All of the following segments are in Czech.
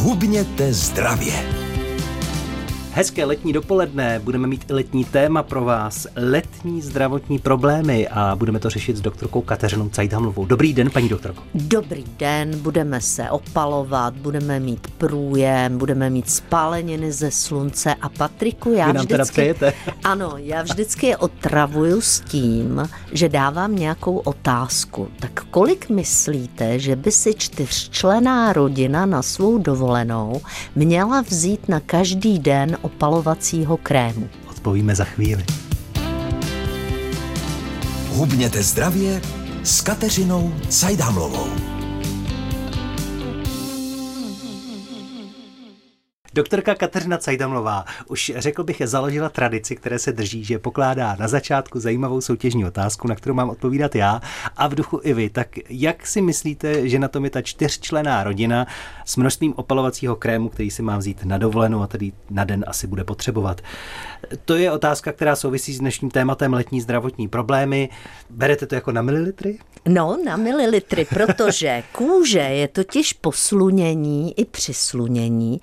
Hubněte zdravě. Hezké letní dopoledne, budeme mít i letní téma pro vás, letní zdravotní problémy a budeme to řešit s doktorkou Kateřinou Cajdhamlovou. Dobrý den, paní doktorko. Dobrý den, budeme se opalovat, budeme mít průjem, budeme mít spáleniny ze slunce a Patriku, já Vy nám vždycky... teda přejete. Ano, já vždycky je otravuju s tím, že dávám nějakou otázku. Tak kolik myslíte, že by si čtyřčlená rodina na svou dovolenou měla vzít na každý den opalovacího krému? Odpovíme za chvíli. Hubněte zdravě s Kateřinou Cajdhamlovou. Doktorka Kateřina Cajdamlová už řekl bych založila tradici, které se drží, že pokládá na začátku zajímavou soutěžní otázku, na kterou mám odpovídat já a v duchu i vy. Tak jak si myslíte, že na tom je ta čtyřčlená rodina s množstvím opalovacího krému, který si má vzít na dovolenou a tedy na den asi bude potřebovat? To je otázka, která souvisí s dnešním tématem letní zdravotní problémy. Berete to jako na mililitry? No, na mililitry, protože kůže je totiž po slunění i při slunění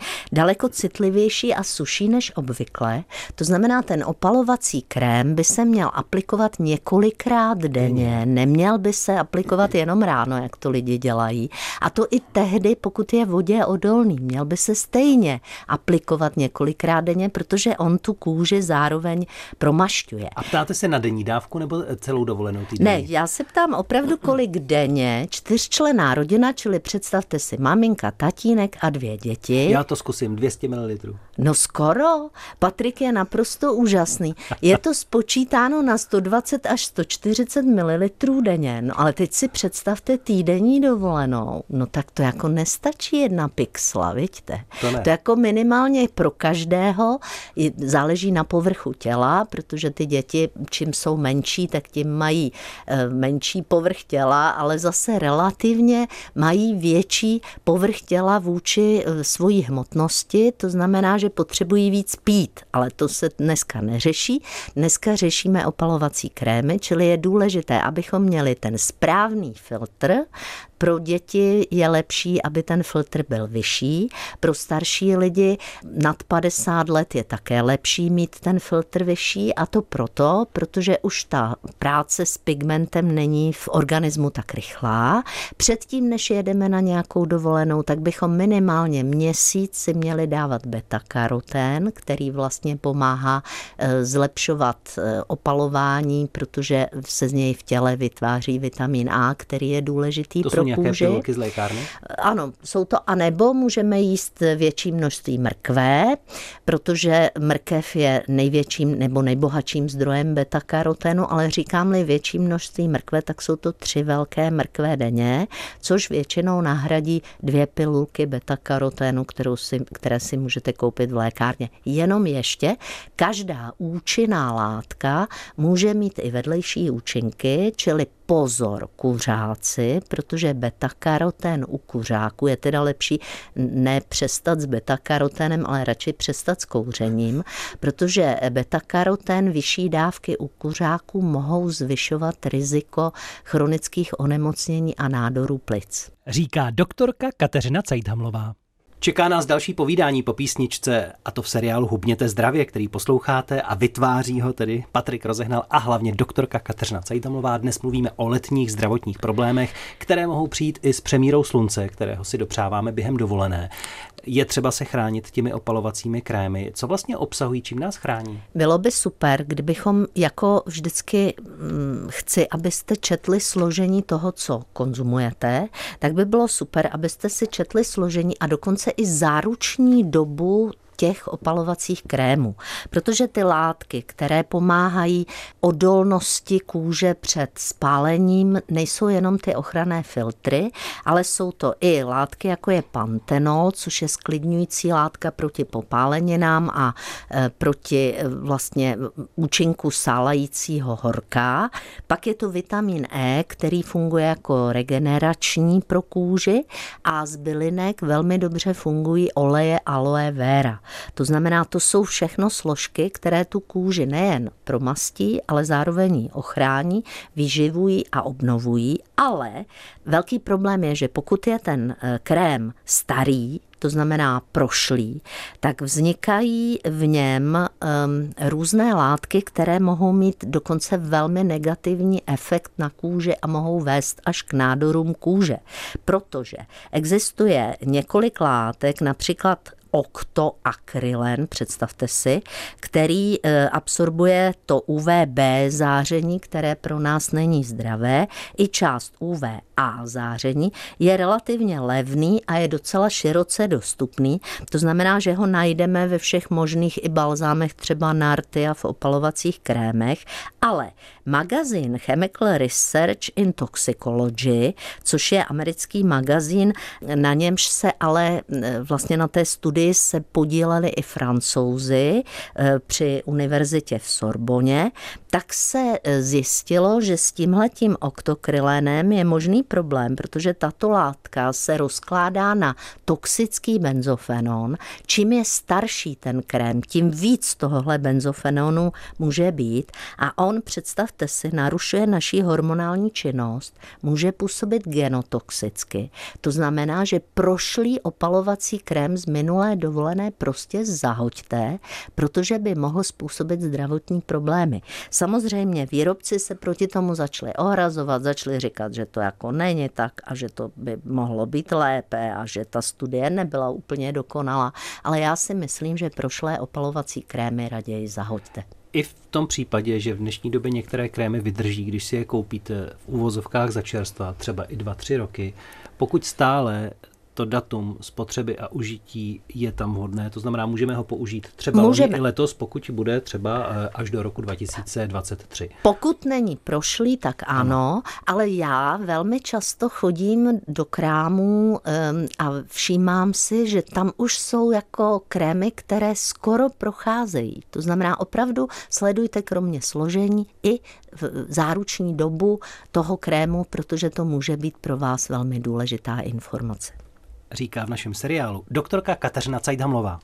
daleko citlivější a suší než obvykle. To znamená, ten opalovací krém by se měl aplikovat několikrát denně, neměl by se aplikovat jenom ráno, jak to lidi dělají. A to i tehdy, pokud je vodě odolný, měl by se stejně aplikovat několikrát denně, protože on tu kůži zároveň promašťuje. A ptáte se na denní dávku nebo celou dovolenou týdenní? Ne, já se ptám opravdu, kolik denně čtyřčlená rodina, čili představte si maminka, tatínek a dvě děti. Já to zkusím, 200 ml. No skoro. Patrik je naprosto úžasný. Je to spočítáno na 120 až 140 ml denně. No ale teď si představte týdenní dovolenou. No tak to jako nestačí jedna pixla, vidíte? To ne. To jako minimálně pro každého záleží na povrchu těla, protože ty děti, čím jsou menší, tak tím mají eh, menší povrch těla, ale zase relativně mají větší povrch těla vůči eh, svojí hmotnosti, to znamená, že potřebují víc pít, ale to se dneska neřeší. Dneska řešíme opalovací krémy, čili je důležité, abychom měli ten správný filtr, pro děti je lepší, aby ten filtr byl vyšší. Pro starší lidi nad 50 let je také lepší mít ten filtr vyšší a to proto, protože už ta práce s pigmentem není v organismu tak rychlá. Předtím, než jedeme na nějakou dovolenou, tak bychom minimálně měsíc si měli dávat beta-karotén, který vlastně pomáhá eh, zlepšovat eh, opalování, protože se z něj v těle vytváří vitamin A, který je důležitý To pro nějaké kůži. pilulky z lékárny? Ano, jsou to, anebo můžeme jíst větší množství mrkve, protože mrkev je největším nebo nejbohatším zdrojem beta-karotenu, ale říkám-li větší množství mrkve, tak jsou to tři velké mrkve denně, což většinou nahradí dvě pilulky beta-karotenu, kterou si, které si můžete koupit v lékárně. Jenom ještě, každá účinná látka může mít i vedlejší účinky, čili pozor kuřáci, protože beta-karoten u kuřáku je teda lepší ne přestat s beta-karotenem, ale radši přestat s kouřením, protože beta-karoten vyšší dávky u kuřáků mohou zvyšovat riziko chronických onemocnění a nádorů plic. Říká doktorka Kateřina Cajdhamlová. Čeká nás další povídání po písničce, a to v seriálu Hubněte zdravě, který posloucháte a vytváří ho tedy Patrik Rozehnal a hlavně doktorka Kateřina Cajdhamlová. Dnes mluvíme o letních zdravotních problémech, které mohou přijít i s přemírou slunce, kterého si dopřáváme během dovolené. Je třeba se chránit těmi opalovacími krémy. Co vlastně obsahují, čím nás chrání? Bylo by super, kdybychom jako vždycky hm, chci, abyste četli složení toho, co konzumujete, tak by bylo super, abyste si četli složení a dokonce i záruční dobu těch opalovacích krémů, protože ty látky, které pomáhají odolnosti kůže před spálením, nejsou jenom ty ochranné filtry, ale jsou to i látky, jako je pantenol, což je sklidňující látka proti popáleninám a e, proti e, vlastně účinku sálajícího horka. Pak je to vitamin E, který funguje jako regenerační pro kůži a z bylinek velmi dobře fungují oleje aloe vera. To znamená, to jsou všechno složky, které tu kůži nejen promastí, ale zároveň ji ochrání, vyživují a obnovují. Ale velký problém je, že pokud je ten eh, krém starý, to znamená prošlý, tak vznikají v něm um, různé látky, které mohou mít dokonce velmi negativní efekt na kůži a mohou vést až k nádorům kůže. Protože existuje několik látek, například oktoakrylen, představte si, který e, absorbuje to UVB záření, které pro nás není zdravé, i část UVA záření, je relativně levný a je docela široce dostupný. To znamená, že ho najdeme ve všech možných i balzámech, třeba narty a v opalovacích krémech, ale magazín Chemical Research in Toxicology, což je americký magazín, na němž se ale e, vlastně na té studii se podíleli i francouzi eh, při univerzitě v Sorboně, tak se eh, zjistilo, že s tímhletím oktokrylénem je možný problém, protože tato látka se rozkládá na toxický benzofenon. Čím je starší ten krém, tím víc tohohle benzofenonu může být a on, představte si, narušuje naší hormonální činnost, může působit genotoxicky. To znamená, že prošlý opalovací krém z minulé dovolené prostě zahoďte, protože by mohl způsobit zdravotní problémy. Samozřejmě výrobci se proti tomu začali ohrazovat, začali říkat, že to jako není tak a že to by mohlo být lépe a že ta studie nebyla úplně dokonalá, ale já si myslím, že prošlé opalovací krémy raději zahoďte. I v tom případě, že v dnešní době některé krémy vydrží, když si je koupíte v úvozovkách za čerstva, třeba i 2-3 roky, pokud stále to datum spotřeby a užití je tam vhodné. To znamená, můžeme ho použít třeba můžeme. i letos, pokud bude třeba eh, až do roku 2023. Pokud není prošlý, tak ano, ano. ale já velmi často chodím do krámů um, a všímám si, že tam už jsou jako krémy, které skoro procházejí. To znamená, opravdu sledujte kromě složení i v záruční dobu toho krému, protože to může být pro vás velmi důležitá informace říká v našem seriálu doktorka Kateřina Cajdhamlová.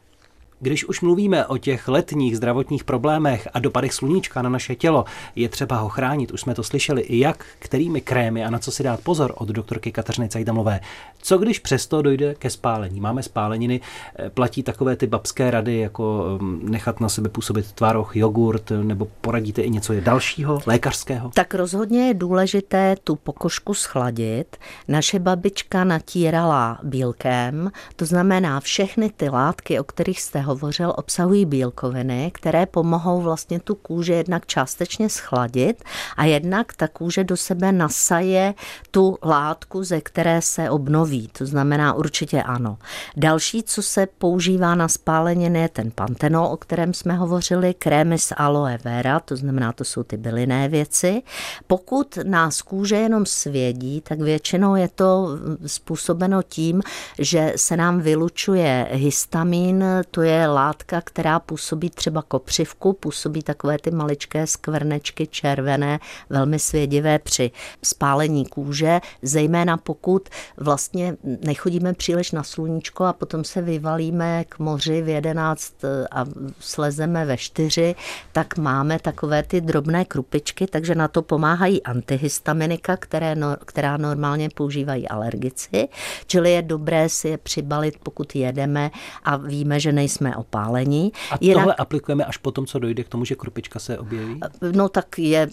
Když už mluvíme o těch letních zdravotních problémech a dopadech sluníčka na naše tělo, je třeba ho chránit, už jsme to slyšeli, i jak, kterými krémy a na co si dát pozor od doktorky Kateřiny Cajdamlové. Co když přesto dojde ke spálení? Máme spáleniny, eh, platí takové ty babské rady, jako mm, nechat na sebe působit tvároch, jogurt, nebo poradíte i něco dalšího, lékařského? Tak rozhodně je důležité tu pokožku schladit. Naše babička natírala bílkem, to znamená všechny ty látky, o kterých jste hovořil, obsahují bílkoviny, které pomohou vlastně tu kůži jednak částečně schladit a jednak ta kůže do sebe nasaje tu látku, ze které se obnoví. To znamená určitě ano. Další, co se používá na spáleniny, je ten pantenol, o kterém jsme hovořili, krémy z aloe vera, to znamená, to jsou ty bylinné věci. Pokud nás kůže jenom svědí, tak většinou je to způsobeno tím, že se nám vylučuje histamin, to je látka, která působí třeba kopřivku, působí takové ty maličké skvrnečky červené, velmi svědivé při spálení kůže, zejména pokud vlastně nechodíme příliš na sluníčko a potom se vyvalíme k moři v 11 a slezeme ve 4, tak máme takové ty drobné krupičky, takže na to pomáhají antihistaminika, které, která normálně používají alergici, čili je dobré si je přibalit, pokud jedeme a víme, že nejsme opálení. A Jinak, tohle aplikujeme až potom, co dojde k tomu, že krupička se objeví? No tak je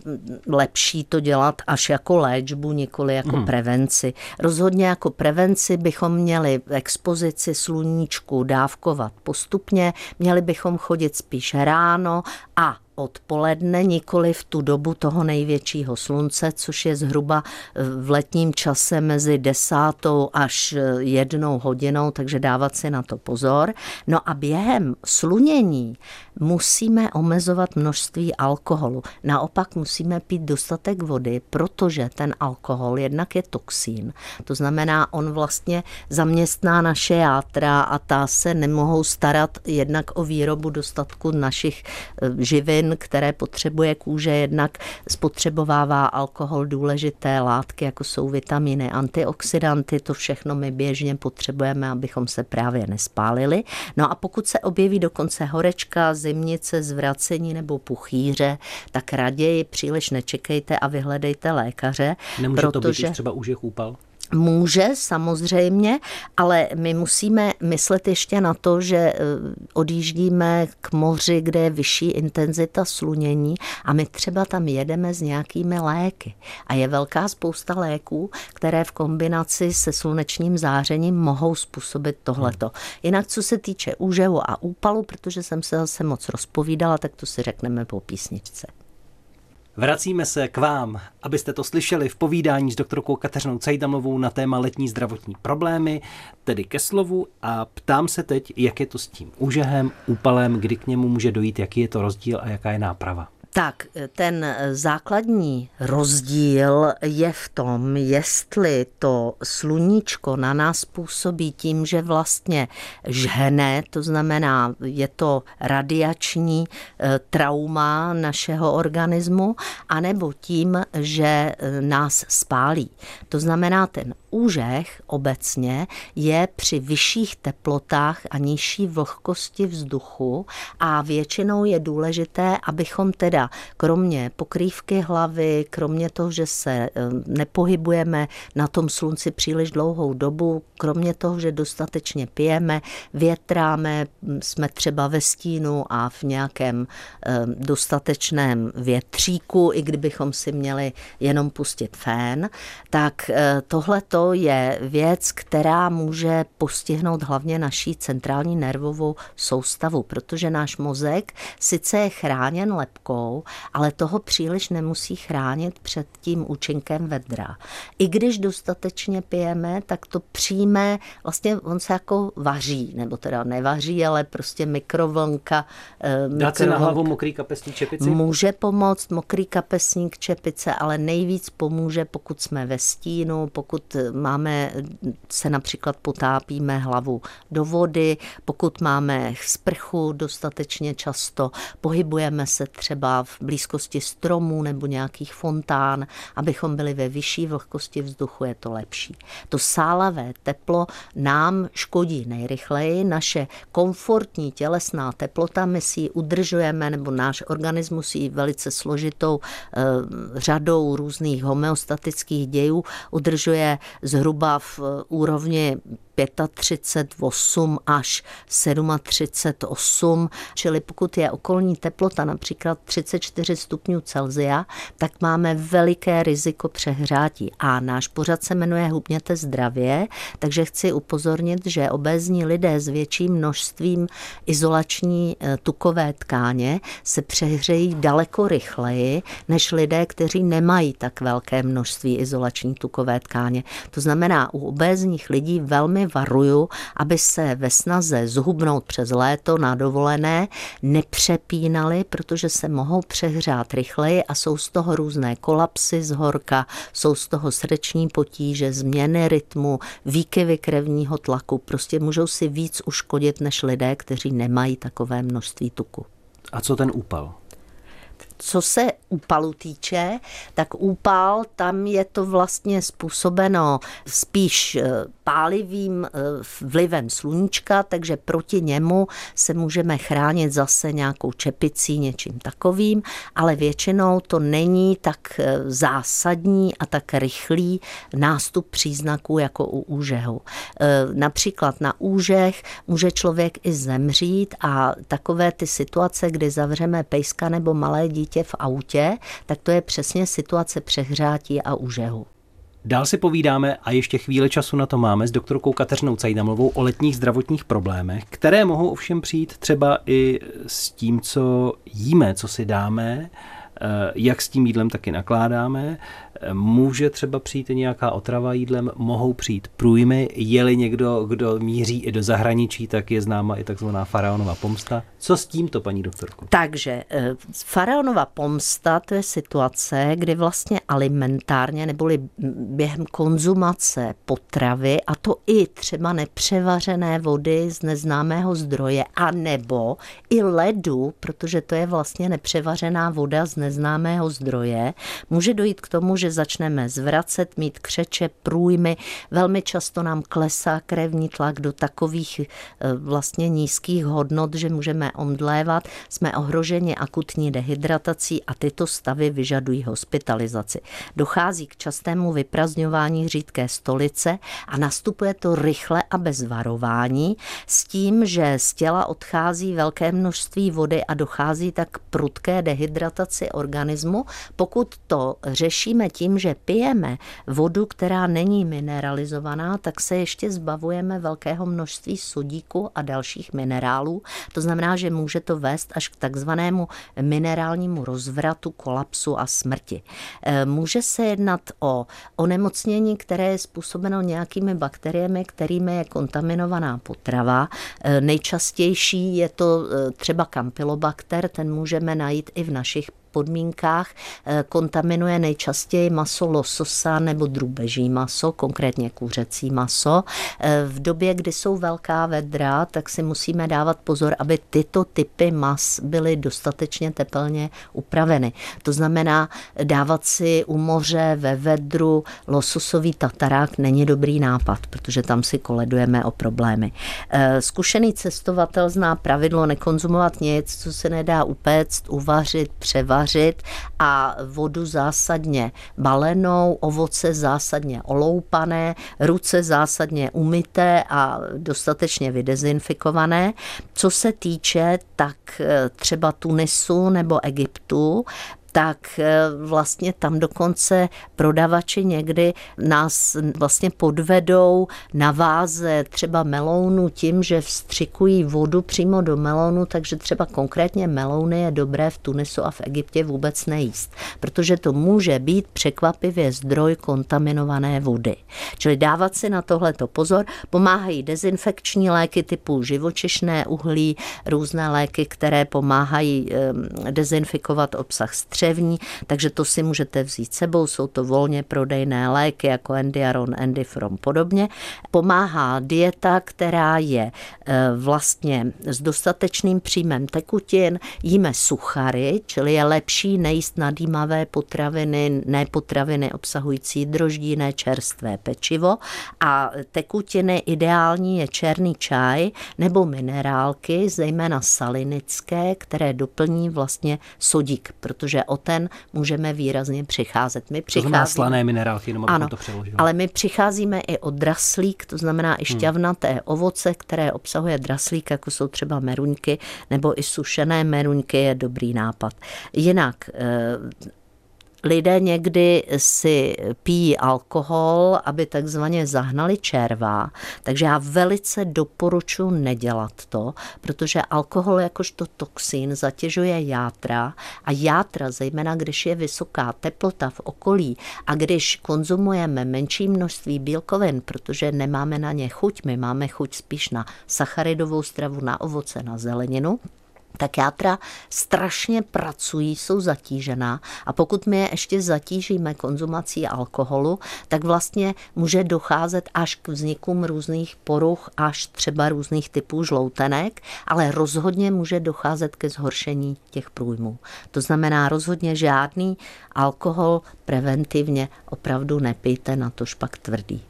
lepší to dělat až jako léčbu, nikoli jako hmm. prevenci. Rozhodně jako prevenci bychom měli expozici sluníčku dávkovat postupně, měli bychom chodit spíš ráno a odpoledne, nikoli v tu dobu toho největšího slunce, což je zhruba v letním čase mezi desátou až jednou hodinou, takže dávat si na to pozor. No a během slunění musíme omezovat množství alkoholu. Naopak musíme pít dostatek vody, protože ten alkohol jednak je toxín. To znamená, on vlastně zaměstná naše játra a ta se nemohou starat jednak o výrobu dostatku našich eh, živin, které potřebuje kůže, jednak spotřebovává alkohol, důležité látky, jako jsou vitamíny, antioxidanty, to všechno my běžně potřebujeme, abychom se právě nespálili. No a pokud se objeví dokonce horečka, zimnice, zvracení nebo puchýře, tak raději příliš nečekejte a vyhledejte lékaře. Nemůže protože... to být třeba už úpal? Může samozřejmě, ale my musíme myslet ještě na to, že eh, odjíždíme k moři, kde je vyšší intenzita slunění a my třeba tam jedeme s nějakými léky. A je velká spousta léků, které v kombinaci se slunečním zářením mohou způsobit tohleto. Jinak co se týče úžehu a úpalu, protože jsem se zase moc rozpovídala, tak to si řekneme po písničce. Vracíme se k vám, abyste to slyšeli v povídání s doktorkou Kateřinou Cajdamovou na téma letní zdravotní problémy, tedy ke slovu a ptám se teď, jak je to s tím úžehem, úpalem, kdy k němu může dojít, jaký je to rozdíl a jaká je náprava. Tak, ten základní rozdíl je v tom, jestli to sluníčko na nás působí tím, že vlastně žhne, to znamená, je to radiační eh, trauma našeho organismu, anebo tím, že eh, nás spálí. To znamená, ten úžeh obecně je při vyšších teplotách a nižší vlhkosti vzduchu a většinou je důležité, abychom teda kromě pokrývky hlavy, kromě toho, že se eh, nepohybujeme na tom slunci příliš dlouhou dobu, kromě toho, že dostatečně pijeme, větráme, jsme třeba ve stínu a v nějakém eh, dostatečném větříku, i kdybychom si měli jenom pustit fén, tak eh, tohleto to je věc, která může postihnout hlavně naší centrální nervovou soustavu, protože náš mozek sice je chráněn lepkou, ale toho příliš nemusí chránit před tím účinkem vedra. I když dostatečně pijeme, tak to přijme, vlastně on se jako vaří, nebo teda nevaří, ale prostě mikrovlnka. Eh, Dát si na hlavu mokrý kapesník čepici? Může pomoct mokrý kapesník čepice, ale nejvíc pomůže, pokud jsme ve stínu, pokud máme, se například potápíme hlavu do vody, pokud máme sprchu dostatečně často, pohybujeme se třeba v blízkosti stromů nebo nějakých fontán, abychom byli ve vyšší vlhkosti vzduchu, je to lepší. To sálavé teplo nám škodí nejrychleji, naše komfortní tělesná teplota, my si ji udržujeme, nebo náš organismus ji velice složitou eh, řadou různých homeostatických dějů udržuje zhruba v eh, úrovni 35, až 37, čili pokud je okolní teplota například 34 stupňů Celzia, tak máme veliké riziko přehrátí. A náš pořad se jmenuje Hubněte zdravě, takže chci upozornit, že obézní lidé s větším množstvím izolační eh, tukové tkáně se přehřejí daleko rychleji než lidé, kteří nemají tak velké množství izolační tukové tkáně. To znamená, u obézních lidí velmi varuju, aby se ve snaze zhubnout přes léto na dovolené nepřepínali, protože se mohou přehřát rychleji a jsou z toho různé kolapsy z horka, jsou z toho srdeční potíže, změny rytmu, výkyvy krevního tlaku. Prostě můžou si víc uškodit než lidé, kteří nemají takové množství tuku. A co ten úpal? Co se úpalu týče, tak úpal, tam je to vlastně způsobeno spíš eh, pálivým eh, vlivem sluníčka, takže proti němu se můžeme chránit zase nějakou čepicí, něčím takovým, ale většinou to není tak eh, zásadní a tak rychlý nástup příznaků jako u úžehu. Například na úžeh může člověk i zemřít a takové ty situace, kdy zavřeme pejska nebo malé dítě v autě, tak to je přesně situace přehřátí a úžehu. Dál si povídáme a ještě chvíli času na to máme s doktorkou Kateřinou Cajdamovou o letních zdravotních problémech, které mohou ovšem přijít třeba i s tím, co jíme, co si dáme, jak s tím jídlem taky nakládáme. Může třeba přijít nějaká otrava jídlem, mohou přijít průjmy. Je-li někdo, kdo míří i do zahraničí, tak je známa i takzvaná faraonova pomsta. Co s tímto, paní doktorko? Takže eh, faraonova pomsta to je situace, kdy vlastně alimentárně neboli během konzumace potravy, a to i třeba nepřevařené vody z neznámého zdroje, a nebo i ledu, protože to je vlastně nepřevařená voda z neznámého zdroje, může dojít k tomu, že začneme zvracet, mít křeče, průjmy. Velmi často nám klesá krevní tlak do takových eh, vlastně nízkých hodnot, že můžeme omdlévat. Jsme ohroženi akutní dehydratací a tyto stavy vyžadují hospitalizaci. Dochází k častému vyprazňování řídké stolice a nastupuje to rychle a bez varování s tím, že z těla odchází velké množství vody a dochází tak k prudké dehydrataci organismu. Pokud to řešíme tím, že pijeme vodu, která není mineralizovaná, tak se ještě zbavujeme velkého množství sodíku a dalších minerálů. To znamená, že může to vést až k takzvanému minerálnímu rozvratu, kolapsu a smrti. E, může se jednat o onemocnění, které je způsobeno nějakými bakteriemi, kterými je kontaminovaná potrava. E, nejčastější je to e, třeba kampylobakter, ten můžeme najít i v našich podmínkách eh, kontaminuje nejčastěji maso lososa nebo drůbeží maso, konkrétně kuřecí maso. Eh, v době, kdy jsou velká vedra, tak si musíme dávat pozor, aby tyto typy mas byly dostatečně tepelně upraveny. To znamená, dávat si u moře ve vedru lososový tatarák není dobrý nápad, protože tam si koledujeme o problémy. Eh, zkušený cestovatel zná pravidlo nekonzumovat nic, co se nedá upéct, uvařit, převařit vařit a vodu zásadně balenou, ovoce zásadně oloupané, ruce zásadně umyté a dostatečně vydezinfikované. Co se týče tak eh, třeba Tunisu nebo Egyptu, tak eh, vlastně tam dokonce prodavači někdy nás vlastně podvedou na váze třeba melounu tím, že vstřikují vodu přímo do melonu, takže třeba konkrétně melouny je dobré v Tunisu a v Egyptě vůbec nejíst, protože to může být překvapivě zdroj kontaminované vody. Čili dávat si na tohleto pozor, pomáhají dezinfekční léky typu živočišné uhlí, různé léky, které pomáhají dezinfikovat obsah střeva, střevní, takže to si můžete vzít sebou, jsou to volně prodejné léky jako Endiaron, Endifrom podobně. Pomáhá dieta, která je e, vlastně s dostatečným příjmem tekutin, jíme suchary, čili je lepší nejíst nadýmavé potraviny, ne potraviny obsahující droždí, ne čerstvé pečivo a tekutiny ideální je černý čaj nebo minerálky, zejména salinické, které doplní vlastně sodík, protože o ten můžeme výrazně přicházet. My přicházíme, to slané minerálky, jenom ano, to přeložil. ale my přicházíme i o draslík, to znamená i hmm. šťavnaté hmm. ovoce, které obsahuje draslík, jako jsou třeba meruňky, nebo i sušené meruňky je dobrý nápad. Jinak eh, lidé někdy si pijí alkohol, aby takzvaně zahnali červa, takže já velice doporučuji nedělat to, protože alkohol jakožto toxin zatěžuje játra a játra, zejména když je vysoká teplota v okolí a když konzumujeme menší množství bílkovin, protože nemáme na ně chuť, my máme chuť spíš na sacharidovou stravu, na ovoce, na zeleninu, tak játra strašně pracují, jsou zatížená a pokud my je ještě zatížíme konzumací alkoholu, tak vlastně může docházet až k vznikům různých poruch, až třeba různých typů žloutenek, ale rozhodně může docházet ke zhoršení těch průjmů. To znamená rozhodně žádný alkohol preventivně opravdu nepijte, na to špak tvrdý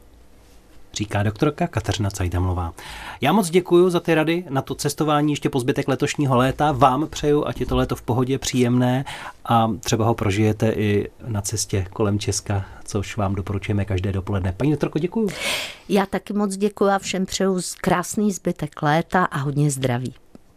říká doktorka Kateřina Cajdamlová. Já moc děkuji za ty rady na to cestování ještě po zbytek letošního léta. Vám přeju, ať je to léto v pohodě příjemné a třeba ho prožijete i na cestě kolem Česka, což vám doporučujeme každé dopoledne. Paní doktorko, děkuji. Já taky moc děkuji a všem přeju krásný zbytek léta a hodně zdraví.